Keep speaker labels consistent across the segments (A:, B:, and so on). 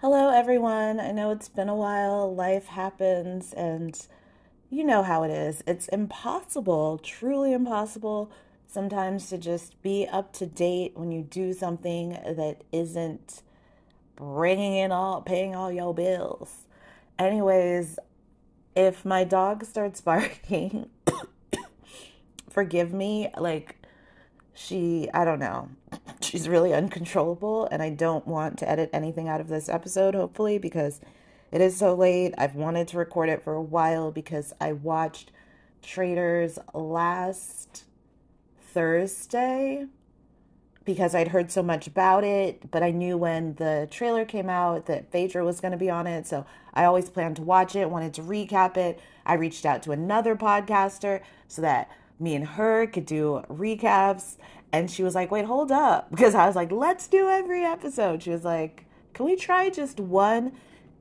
A: Hello, everyone. I know it's been a while, life happens, and you know how it is. It's impossible, truly impossible, sometimes to just be up to date when you do something that isn't bringing in all, paying all your bills. Anyways, if my dog starts barking, forgive me. Like, she, I don't know, she's really uncontrollable, and I don't want to edit anything out of this episode, hopefully, because it is so late. I've wanted to record it for a while because I watched Traitors last Thursday because I'd heard so much about it, but I knew when the trailer came out that Phaedra was going to be on it. So I always planned to watch it, wanted to recap it. I reached out to another podcaster so that me and her could do recaps. And she was like, wait, hold up. Because I was like, let's do every episode. She was like, can we try just one?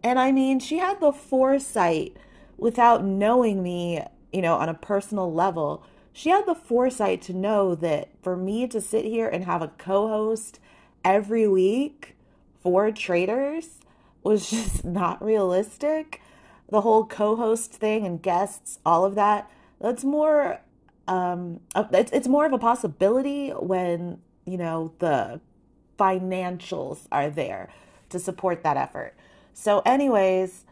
A: And I mean, she had the foresight without knowing me, you know, on a personal level. She had the foresight to know that for me to sit here and have a co host every week for Traitors was just not realistic. The whole co host thing and guests, all of that, that's more um, it's, it's more of a possibility when, you know, the financials are there to support that effort. So, anyways,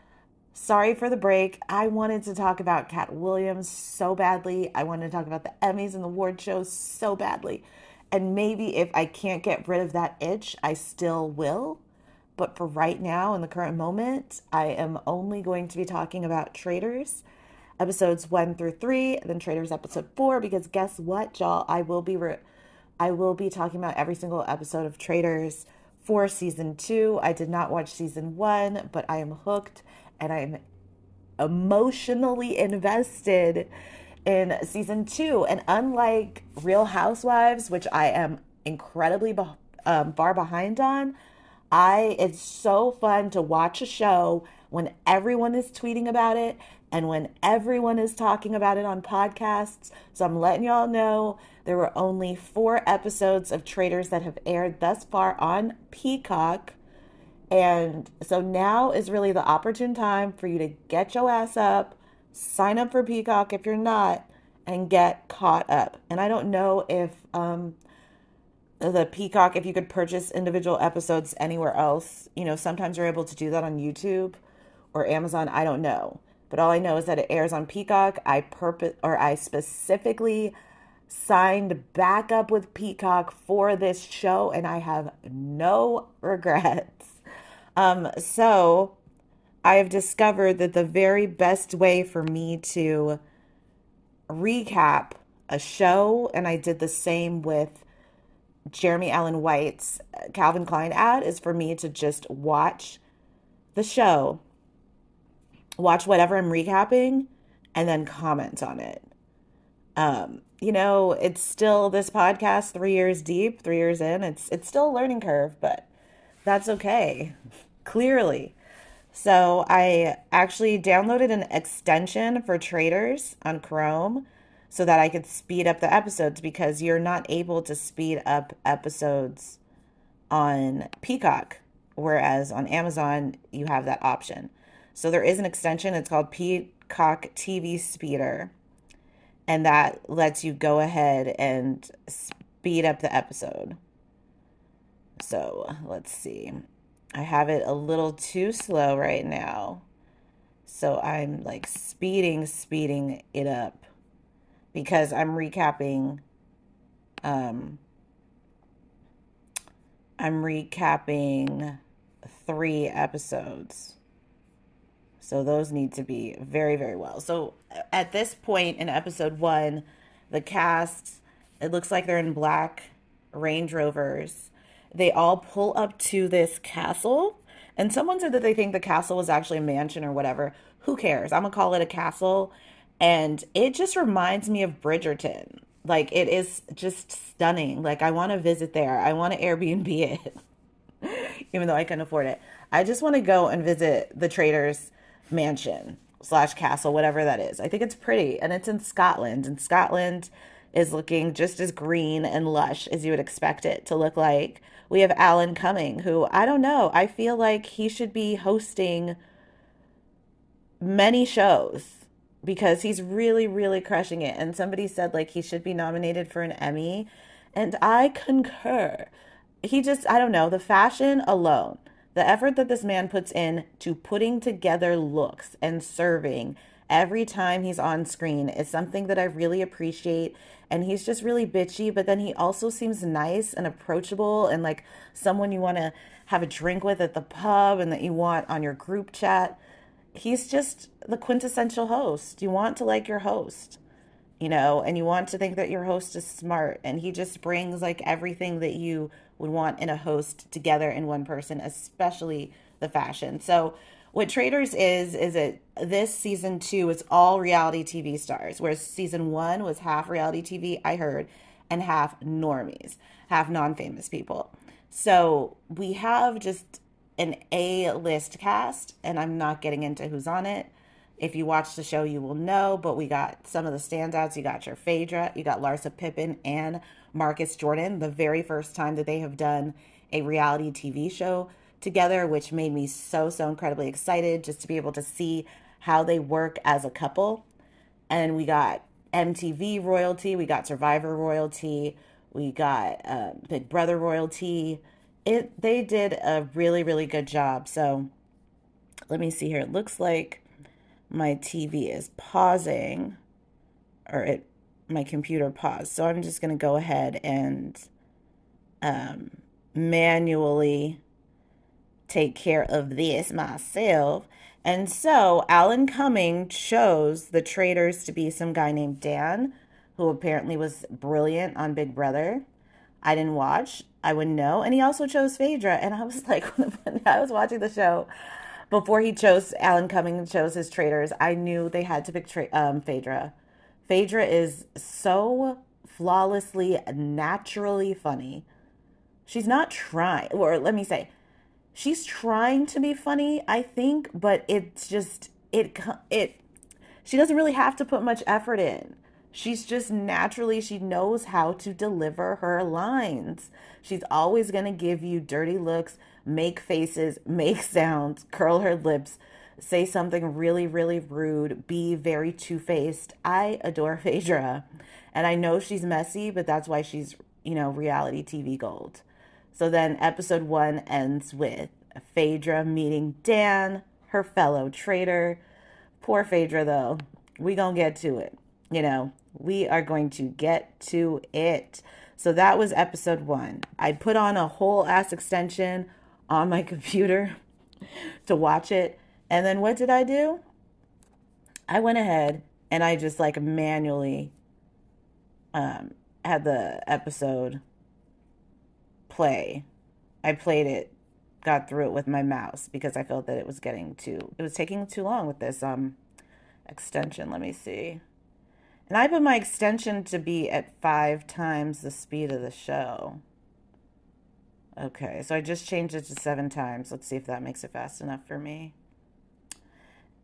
A: sorry for the break. I wanted to talk about Katt Williams so badly. I wanted to talk about the Emmys and the award shows so badly. And maybe if I can't get rid of that itch, I still will. But for right now, in the current moment, I am only going to be talking about Traitors episodes one through three, then Traitors episode four. Because guess what, y'all? I will be re- I will be talking about every single episode of Traitors for season two. I did not watch season one, but I am hooked and I'm emotionally invested in season two. And unlike Real Housewives, which I am incredibly be- um, far behind on, I it's so fun to watch a show when everyone is tweeting about it and when everyone is talking about it on podcasts. So I'm letting y'all know there were only four episodes of Traitors that have aired thus far on Peacock. And so now is really the opportune time for you to get your ass up, sign up for Peacock if you're not, and get caught up. And I don't know if um, the Peacock, if you could purchase individual episodes anywhere else. You know, sometimes you're able to do that on YouTube or Amazon. I don't know. But all I know is that it airs on Peacock. I purpose or I specifically signed back up with Peacock for this show and I have no regrets. Um, so I have discovered that the very best way for me to recap a show, and I did the same with Jeremy Allen White's Calvin Klein ad, is for me to just watch the show watch whatever I'm recapping and then comment on it. Um, you know, it's still this podcast 3 years deep, 3 years in. It's it's still a learning curve, but that's okay. Clearly. So, I actually downloaded an extension for Traitors on Chrome so that I could speed up the episodes because you're not able to speed up episodes on Peacock whereas on Amazon you have that option. So there is an extension. It's called Peacock TV Speeder. And that lets you go ahead and speed up the episode. So let's see. I have it a little too slow right now. So I'm like speeding, speeding it up because I'm recapping. Um, I'm recapping three episodes. So those need to be very, very well. So uh, at this point in episode one, the cast, it looks like they're in black Range Rovers. They all pull up to this castle. And someone said that they think the castle was actually a mansion or whatever. Who cares? I'm going to call it a castle. And it just reminds me of Bridgerton. Like, it is just stunning. Like, I want to visit there. I want to Airbnb it, even though I can afford it. I just want to go and visit the Traitors mansion slash castle, whatever that is. I think it's pretty, and it's in Scotland. And Scotland is looking just as green and lush as you would expect it to look like. We have Alan Cumming, who I don't know, I feel like he should be hosting many shows because he's really, really crushing it. And somebody said like he should be nominated for an Emmy. And I concur. He just, I don't know, the fashion alone, the effort that this man puts in to putting together looks and serving every time he's on screen is something that I really appreciate. And he's just really bitchy, but then he also seems nice and approachable and like someone you want to have a drink with at the pub and that you want on your group chat. He's just the quintessential host. You want to like your host, you know, and you want to think that your host is smart. And he just brings like everything that you would want in a host together in one person, especially the fashion. So, what Traitors is is it this season two is all reality TV stars, whereas season one was half reality TV, I heard, and half normies, half non-famous people. So we have just an A list cast, and I'm not getting into who's on it. If you watch the show, you will know, but we got some of the standouts. You got your Phaedra, you got Larsa Pippen, and Marcus Jordan, the very first time that they have done a reality TV show together, which made me so, so incredibly excited just to be able to see how they work as a couple. And we got MTV royalty, we got Survivor royalty, we got uh, Big Brother royalty. It they did a really really good job. So let me see here. It looks like my TV is pausing, or it my computer paused. So I'm just gonna go ahead and um, manually take care of this myself. And so Alan Cumming chose the traitors to be some guy named Dan, who apparently was brilliant on Big Brother. I didn't watch. I wouldn't know. And he also chose Phaedra. And I was like, I was watching the show, before he chose Alan Cumming and chose his traitors, I knew they had to pick tra- um, Phaedra. Phaedra is so flawlessly, naturally funny. She's not trying, or let me say, she's trying to be funny, I think, but it's just it it she doesn't really have to put much effort in. She's just naturally she knows how to deliver her lines. She's always going to give you dirty looks, make faces, make sounds, curl her lips, say something really really rude, be very two-faced. I adore Phaedra. And I know she's messy, but that's why she's, you know, reality TV gold. So then episode one ends with Phaedra meeting Dan, her fellow traitor. Poor Phaedra, though. We gonna get to it. You know, we are going to get to it. So that was episode one. I put on a whole ass extension on my computer to watch it. And then what did I do? I went ahead and I just like manually um, had the episode play. I played it, got through it with my mouse because I felt that it was getting too it was taking too long with this um extension. Let me see. And I put my extension to be at five times the speed of the show. Okay, so I just changed it to seven times. Let's see if that makes it fast enough for me.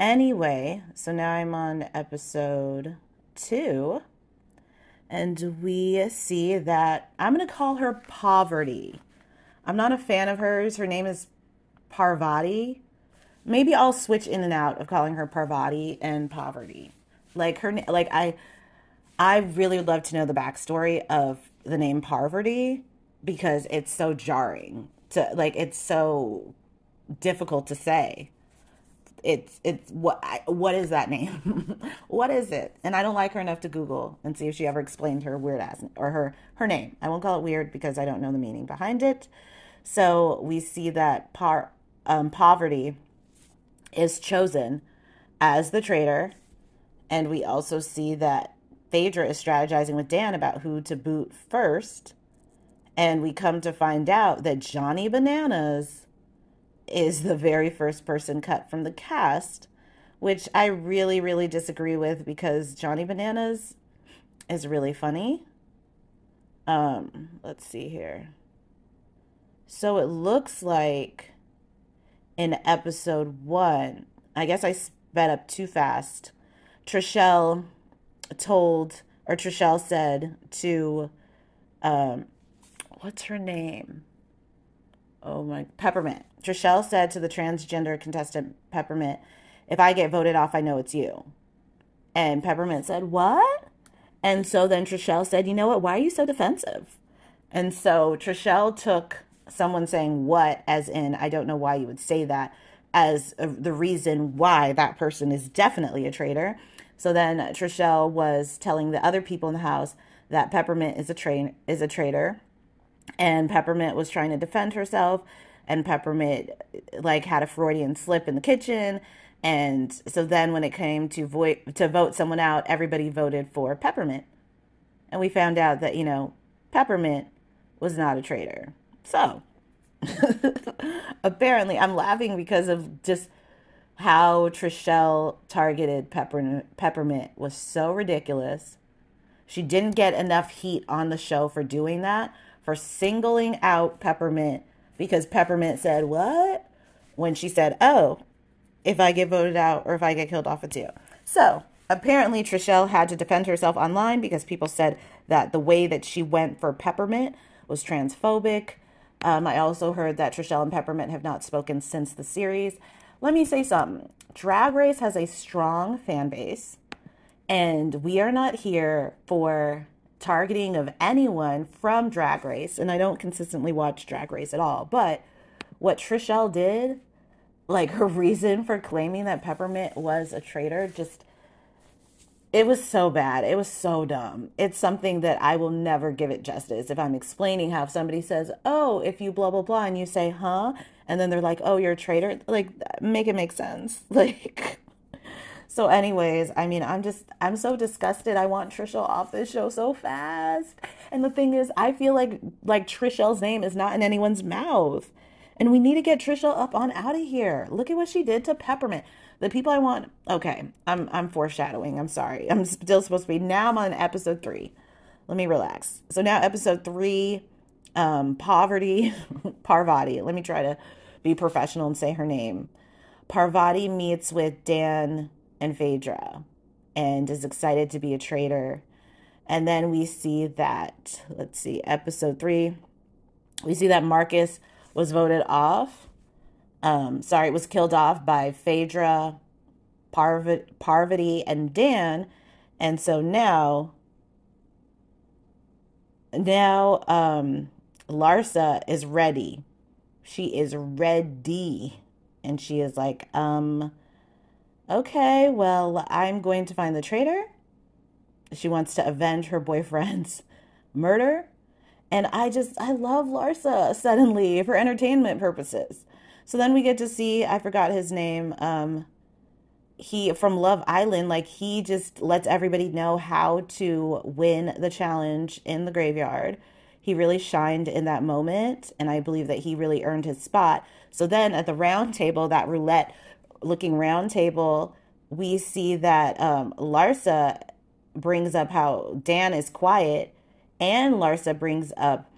A: Anyway, so now I'm on episode two. And we see that I'm going to call her Poverty. I'm not a fan of hers. Her name is Parvati. Maybe I'll switch in and out of calling her Parvati and Poverty. Like her, like I, I really would love to know the backstory of the name Parvati because it's so jarring to like. It's so difficult to say it's it's what what is that name? what is it? And I don't like her enough to Google and see if she ever explained her weird ass or her her name. I won't call it weird because I don't know the meaning behind it. So we see that par, um, poverty is chosen as the traitor, and we also see that Phaedra is strategizing with Dan about who to boot first. And we come to find out that Johnny Bananas is the very first person cut from the cast, which I really, really disagree with because Johnny Bananas is really funny. Um, let's see here. So it looks like in episode one, I guess I sped up too fast. Trishelle told or Trishelle said to, um, what's her name? Oh my, Peppermint. Trishelle said to the transgender contestant Peppermint, if I get voted off, I know it's you. And Peppermint said, what? And so then Trishelle said, you know what? Why are you so defensive? And so Trishelle took someone saying what, as in, I don't know why you would say that, as a, the reason why that person is definitely a traitor. So then Trishelle was telling the other people in the house that Peppermint is a train is a traitor, and Peppermint was trying to defend herself, and Peppermint like had a Freudian slip in the kitchen, and so then when it came to vote to vote someone out, everybody voted for Peppermint, and we found out that you know Peppermint was not a traitor. So apparently, I'm laughing because of just how Trishelle targeted Pepper, Peppermint was so ridiculous. She didn't get enough heat on the show for doing that, for singling out Peppermint because Peppermint said, What? When she said, Oh, if I get voted out or if I get killed off, it's you. So apparently, Trishelle had to defend herself online because people said that the way that she went for Peppermint was transphobic. Um, I also heard that Trishelle and Peppermint have not spoken since the series. Let me say something Drag Race has a strong fan base, and we are not here for targeting of anyone from Drag Race. And I don't consistently watch Drag Race at all. But what Trishelle did, like her reason for claiming that Peppermint was a traitor, just it was so bad. It was so dumb. It's something that I will never give it justice. If I'm explaining how if somebody says, "Oh, if you blah blah blah," and you say, "Huh," and then they're like, "Oh, you're a traitor," like make it make sense. Like, so, anyways, I mean, I'm just I'm so disgusted. I want Trishelle off this show so fast. And the thing is, I feel like like Trishelle's name is not in anyone's mouth. And we need to get Trishelle up on out of here. Look at what she did to Peppermint the people I want. Okay, I'm I'm foreshadowing. I'm sorry. I'm still supposed to be. Now I'm on episode three. Let me relax. So now episode three, um, poverty, Parvati. Let me try to be professional and say her name. Parvati meets with Dan and Phaedra, and is excited to be a traitor. And then we see that. Let's see, episode three. We see that Marcus was voted off um, sorry, was killed off by Phaedra, Parvati, Parvati, and Dan. And so now, now um, Larsa is ready. She is ready. And she is like, um, okay, well, I'm going to find the traitor. She wants to avenge her boyfriend's murder. And I just, I love Larsa suddenly for entertainment purposes. So then we get to see, I forgot his name, um, he from Love Island, like he just lets everybody know how to win the challenge in the graveyard. He really shined in that moment, and I believe that he really earned his spot. So then at the round table, that roulette looking round table, we see that um, Larsa brings up how Dan is quiet, and Larsa brings up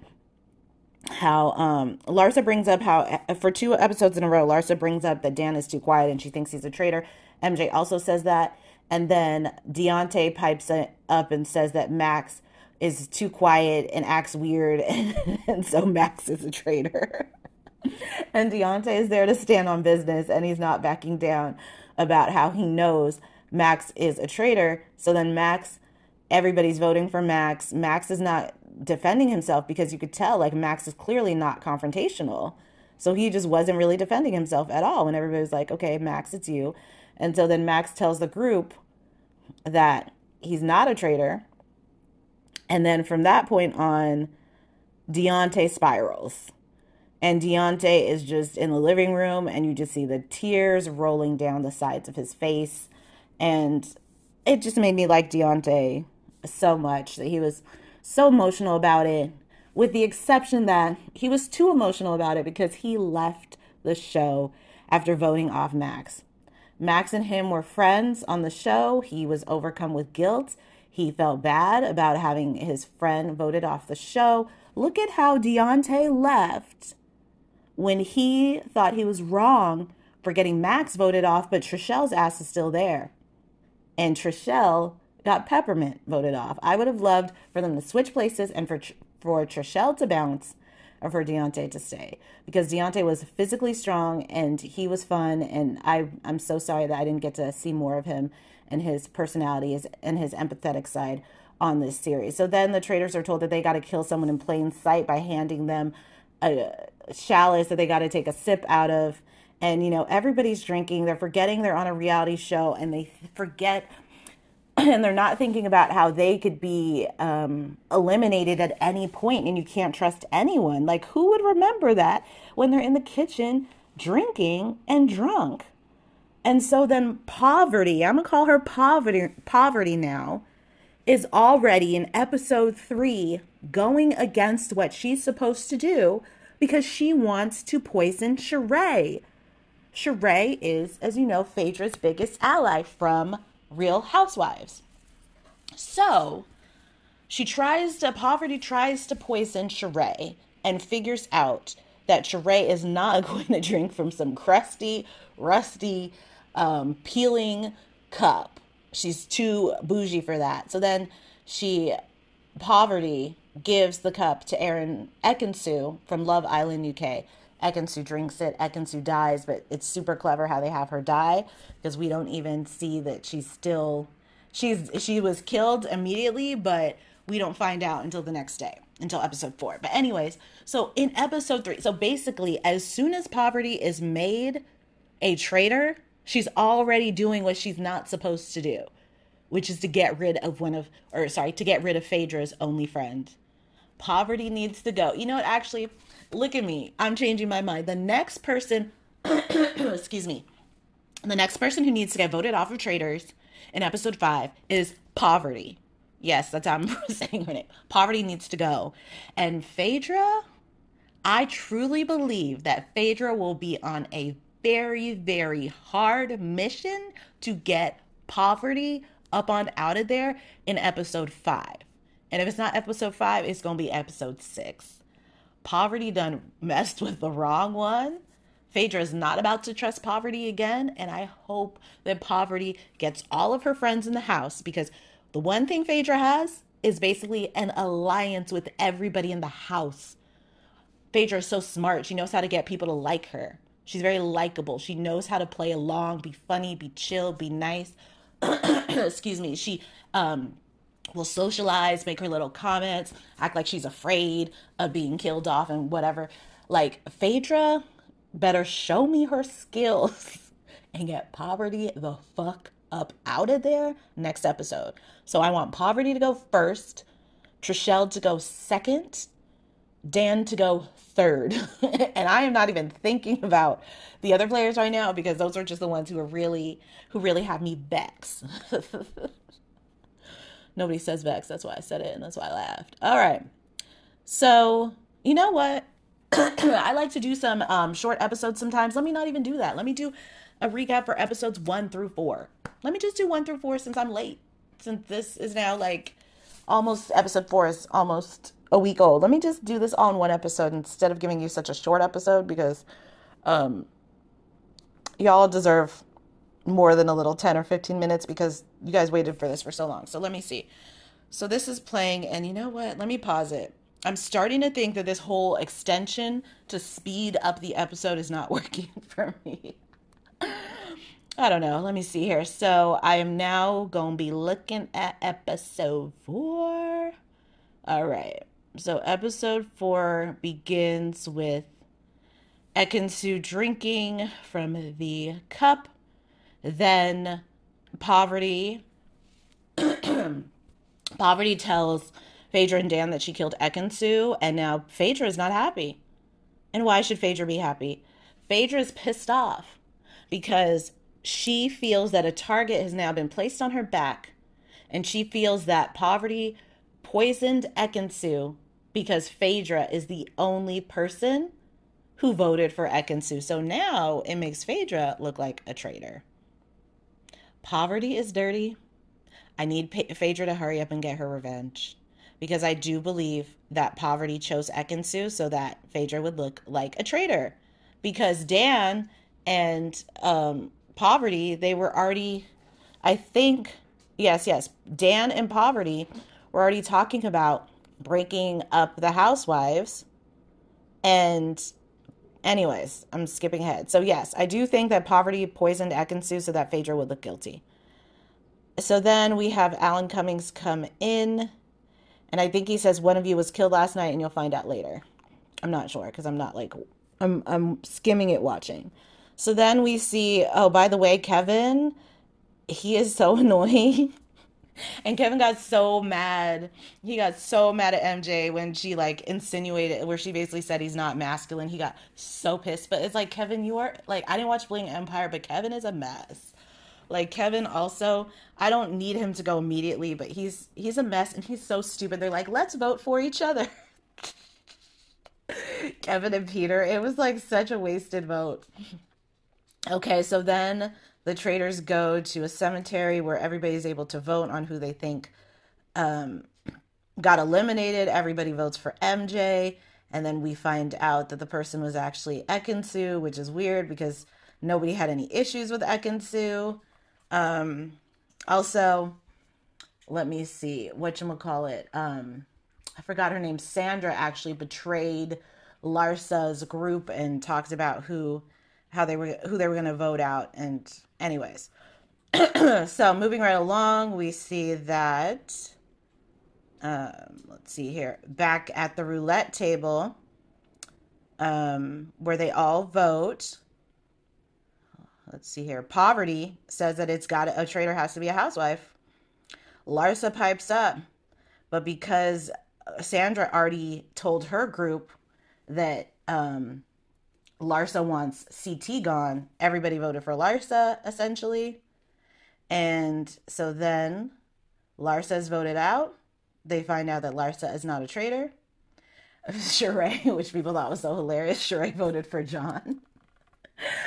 A: how um Larsa brings up how uh, for two episodes in a row Larsa brings up that Dan is too quiet and she thinks he's a traitor. MJ also says that and then Deontay pipes up and says that Max is too quiet and acts weird and, and so Max is a traitor. and Deontay is there to stand on business and he's not backing down about how he knows Max is a traitor. So then Max everybody's voting for Max. Max is not defending himself because you could tell like Max is clearly not confrontational. So he just wasn't really defending himself at all. And everybody's like, okay, Max, it's you. And so then Max tells the group that he's not a traitor. And then from that point on, Deontay spirals. And Deontay is just in the living room, and you just see the tears rolling down the sides of his face. And it just made me like Deontay so much that he was so emotional about it, with the exception that he was too emotional about it because he left the show after voting off Max. Max and him were friends on the show. He was overcome with guilt. He felt bad about having his friend voted off the show. Look at how Deontay left when he thought he was wrong for getting Max voted off, but Trishelle's ass is still there. And Trishelle got Peppermint voted off. I would have loved for them to switch places and for for Trishelle to bounce or for Deontay to stay because Deontay was physically strong and he was fun and I I'm so sorry that I didn't get to see more of him and his personality and his empathetic side on this series. So then the traitors are told that they got to kill someone in plain sight by handing them a chalice that they got to take a sip out of. And, you know, everybody's drinking. They're forgetting they're on a reality show and they forget and they're not thinking about how they could be um, eliminated at any point and you can't trust anyone. Like, who would remember that when they're in the kitchen drinking and drunk? And so then poverty, I'm to call her poverty poverty now, is already in episode 3 going against what she's supposed to do because she wants to poison Sheree. Sheree is, as you know, Phaedra's biggest ally from Real Housewives. So, she tries to, Poverty tries to poison Sheree and figures out that Sheree is not going to drink from some crusty, rusty, um, peeling cup. She's too bougie for that. So then she, Poverty, gives the cup to Aaron Ekin-Su from Love Island UK. Ekin-Su drinks it. Ekin-Su dies, but it's super clever how they have her die because we don't even see that she's still she's she was killed immediately, but we don't find out until the next day, until episode 4. But anyways, so in episode 3, so basically as soon as Poverty is made a traitor, She's already doing what she's not supposed to do, which is to get rid of one of, or sorry, to get rid of Phaedra's only friend. Poverty needs to go. You know what? Actually, look at me. I'm changing my mind. The next person, excuse me, the next person who needs to get voted off of Traitors in episode five is Poverty. Yes, that's how I'm saying her name. Poverty needs to go. And Phaedra, I truly believe that Phaedra will be on a very, very hard mission to get poverty up on out of there in episode five. And if it's not episode five, it's going to be episode six. Poverty done messed with the wrong one. Phaedra is not about to trust poverty again. And I hope that poverty gets all of her friends in the house because the one thing Phaedra has is basically an alliance with everybody in the house. Phaedra is so smart. She knows how to get people to like her. She's very likable. She knows how to play along, be funny, be chill, be nice. Excuse me. She um will socialize, make her little comments, act like she's afraid of being killed off and whatever. Like Phaedra better show me her skills and get poverty the fuck up out of there next episode. So I want poverty to go first, Trishelle to go second, Dan to go third. and I am not even thinking about the other players right now because those are just the ones who are really who really have me vex. Nobody says vex, that's why I said it and that's why I laughed. All right. So, you know what? I like to do some um, short episodes sometimes. Let me not even do that. Let me do a recap for episodes 1 through 4. Let me just do 1 through 4 since I'm late. Since this is now like almost episode 4 is almost a week old. Let me just do this all in one episode instead of giving you such a short episode because um, y'all deserve more than a little 10 or 15 minutes because you guys waited for this for so long. So let me see. So this is playing, and you know what? Let me pause it. I'm starting to think that this whole extension to speed up the episode is not working for me. I don't know. Let me see here. So I am now going to be looking at episode four. All right. So episode four begins with Ekin-Su drinking from the cup. Then Poverty Poverty tells Phaedra and Dan that she killed Ekin-Su, and now Phaedra is not happy. And why should Phaedra be happy? Phaedra is pissed off because she feels that a target has now been placed on her back, and she feels that Poverty poisoned Ekin-Su because Phaedra is the only person who voted for Ekin-Su. So now it makes Phaedra look like a traitor. Poverty is dirty. I need Phaedra to hurry up and get her revenge because I do believe that Poverty chose Ekin-Su so that Phaedra would look like a traitor. Because Dan and um, Poverty, they were already, I think yes, yes. Dan and Poverty were already talking about breaking up the housewives. And, anyways, I'm skipping ahead. So, yes, I do think that Poverty poisoned Ekin-Su so that Phaedra would look guilty. So then we have Alan Cummings come in. And I think he says one of you was killed last night, and you'll find out later. I'm not sure because I'm not like I'm I'm skimming it watching. So then we see, oh, by the way, Kevin, he is so annoying. And Kevin got so mad. He got so mad at MJ when she like insinuated where she basically said he's not masculine. He got so pissed. But it's like Kevin, you are like I didn't watch Bling Empire, but Kevin is a mess. Like Kevin also, I don't need him to go immediately, but he's he's a mess and he's so stupid. They're like, let's vote for each other. Kevin and Peter, it was like such a wasted vote. Okay, so then the traders go to a cemetery where everybody's able to vote on who they think um, got eliminated. Everybody votes for MJ. And then we find out that the person was actually Ekin-Su, which is weird because nobody had any issues with Ekin-Su. Um, also, let me see, what you call it? Um, I forgot her name. Sandra actually betrayed Larsa's group and talked about who how they were who they were going to vote out and anyways. So moving right along we see that um, let's see here back at the roulette table um, where they all vote. Let's see here. Poverty says that it's got a traitor has to be a housewife. Larsa pipes up but because sandra already told her group that um, Larsa wants CT gone. Everybody voted for Larsa, essentially. And so then Larsa is voted out. They find out that Larsa is not a traitor. Sheree, which people thought was so hilarious, Sheree voted for John.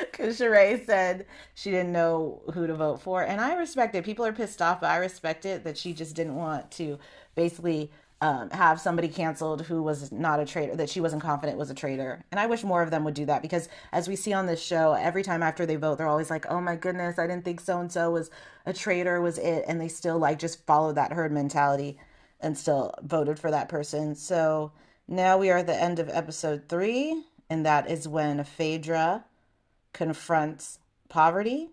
A: Because Sheree said she didn't know who to vote for. And I respect it. People are pissed off, but I respect it that she just didn't want to basically um, have somebody canceled who was not a traitor that she wasn't confident was a traitor and i wish more of them would do that because as we see on this show every time after they vote they're always like oh my goodness i didn't think so and so was a traitor was it? And they still like just follow that herd mentality and still voted for that person. So now we are at the end of episode three and that is when phaedra confronts poverty.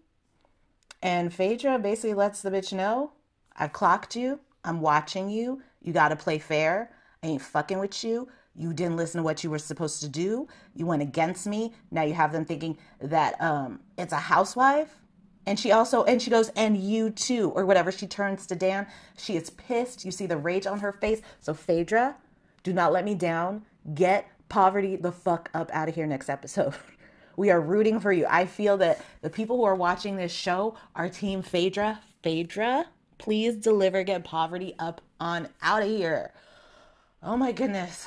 A: And phaedra basically lets the bitch know i clocked you. I'm watching you you got to play fair. I ain't fucking with you. You didn't listen to what you were supposed to do. You went against me. Now you have them thinking that um, it's a housewife. And she also, and she goes, and you too, or whatever. She turns to Dan. She is pissed. You see the rage on her face. So, Phaedra, do not let me down. Get poverty the fuck up out of here next episode. we are rooting for you. I feel that the people who are watching this show are Team Phaedra. Phaedra, please deliver, get poverty up on out of here. Oh my goodness.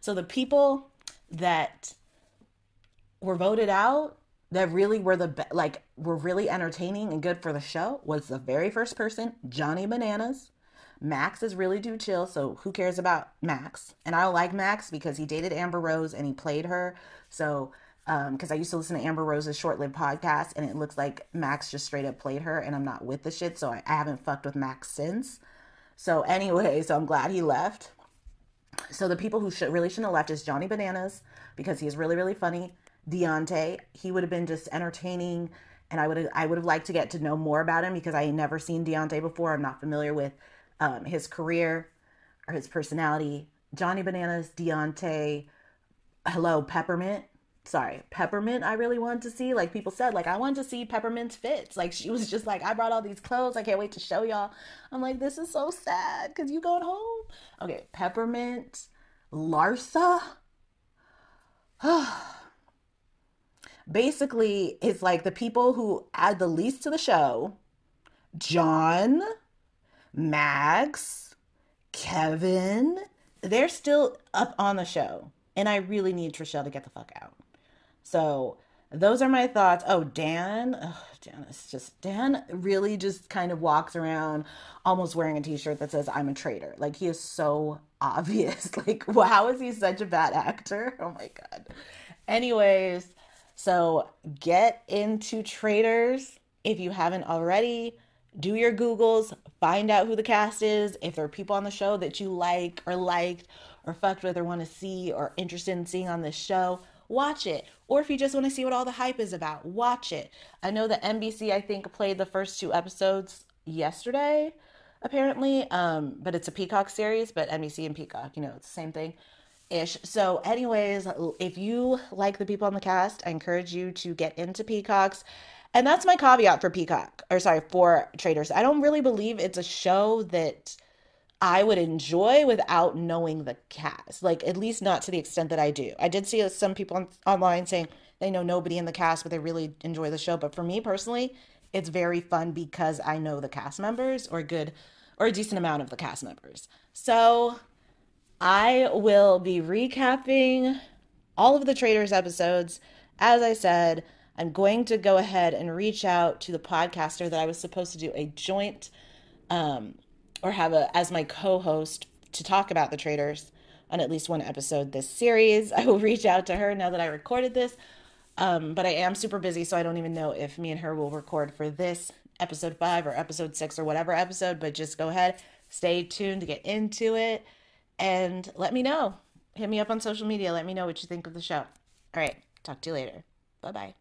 A: So the people that were voted out that really were the be- like were really entertaining and good for the show was the very first person, Johnny Bananas. Max is really too chill, so who cares about Max? And I like Max because he dated Amber Rose and he played her. So because um, I used to listen to Amber Rose's short-lived podcast, and it looks like Max just straight up played her, and I'm not with the shit, so I, I haven't fucked with Max since. So anyway, so I'm glad he left. So the people who should really shouldn't have left is Johnny Bananas because he's really really funny. Deontay, he would have been just entertaining, and I would have I would have liked to get to know more about him because I had never seen Deontay before. I'm not familiar with um, his career or his personality. Johnny Bananas, Deontay, hello Peppermint sorry, Peppermint I really wanted to see. Like people said, like I wanted to see Peppermint's fits. Like she was just like, I brought all these clothes. I can't wait to show y'all. I'm like, this is so sad because you going home. Okay, Peppermint, Larsa. Basically, it's like the people who add the least to the show John, Max, Kevin, they're still up on the show. And I really need Trishelle to get the fuck out. So those are my thoughts. Oh, Dan, Dan is just Dan really just kind of walks around almost wearing a t-shirt that says I'm a traitor. Like he is so obvious. Like well, how is he such a bad actor? Oh my god. Anyways, so get into traitors if you haven't already. do your Googles, find out who the cast is, if there are people on the show that you like or liked or fucked with or want to see or interested in seeing on this show, watch it. Or if you just want to see what all the hype is about, watch it. I know that NBC, I think, played the first two episodes yesterday, apparently, um, but it's a Peacock series, but NBC and Peacock, you know, it's the same thing ish. So, anyways, if you like the people on the cast, I encourage you to get into Peacocks. And that's my caveat for Peacock, or sorry, for Traitors. I don't really believe it's a show that I would enjoy without knowing the cast. Like, at least not to the extent that I do. I did see some people on, online saying they know nobody in the cast, but they really enjoy the show. But for me personally, it's very fun because I know the cast members or good or a decent amount of the cast members. So I will be recapping all of the Traitors episodes. As I said, I'm going to go ahead and reach out to the podcaster that I was supposed to do a joint um, or have a as my co-host to talk about the Traitors on at least one episode this series. I will reach out to her now that I recorded this. Um, but I am super busy, so I don't even know if me and her will record for this episode five or episode six or whatever episode. But just go ahead, stay tuned to get into it, and let me know. Hit me up on social media. Let me know what you think of the show. All right, talk to you later. Bye bye.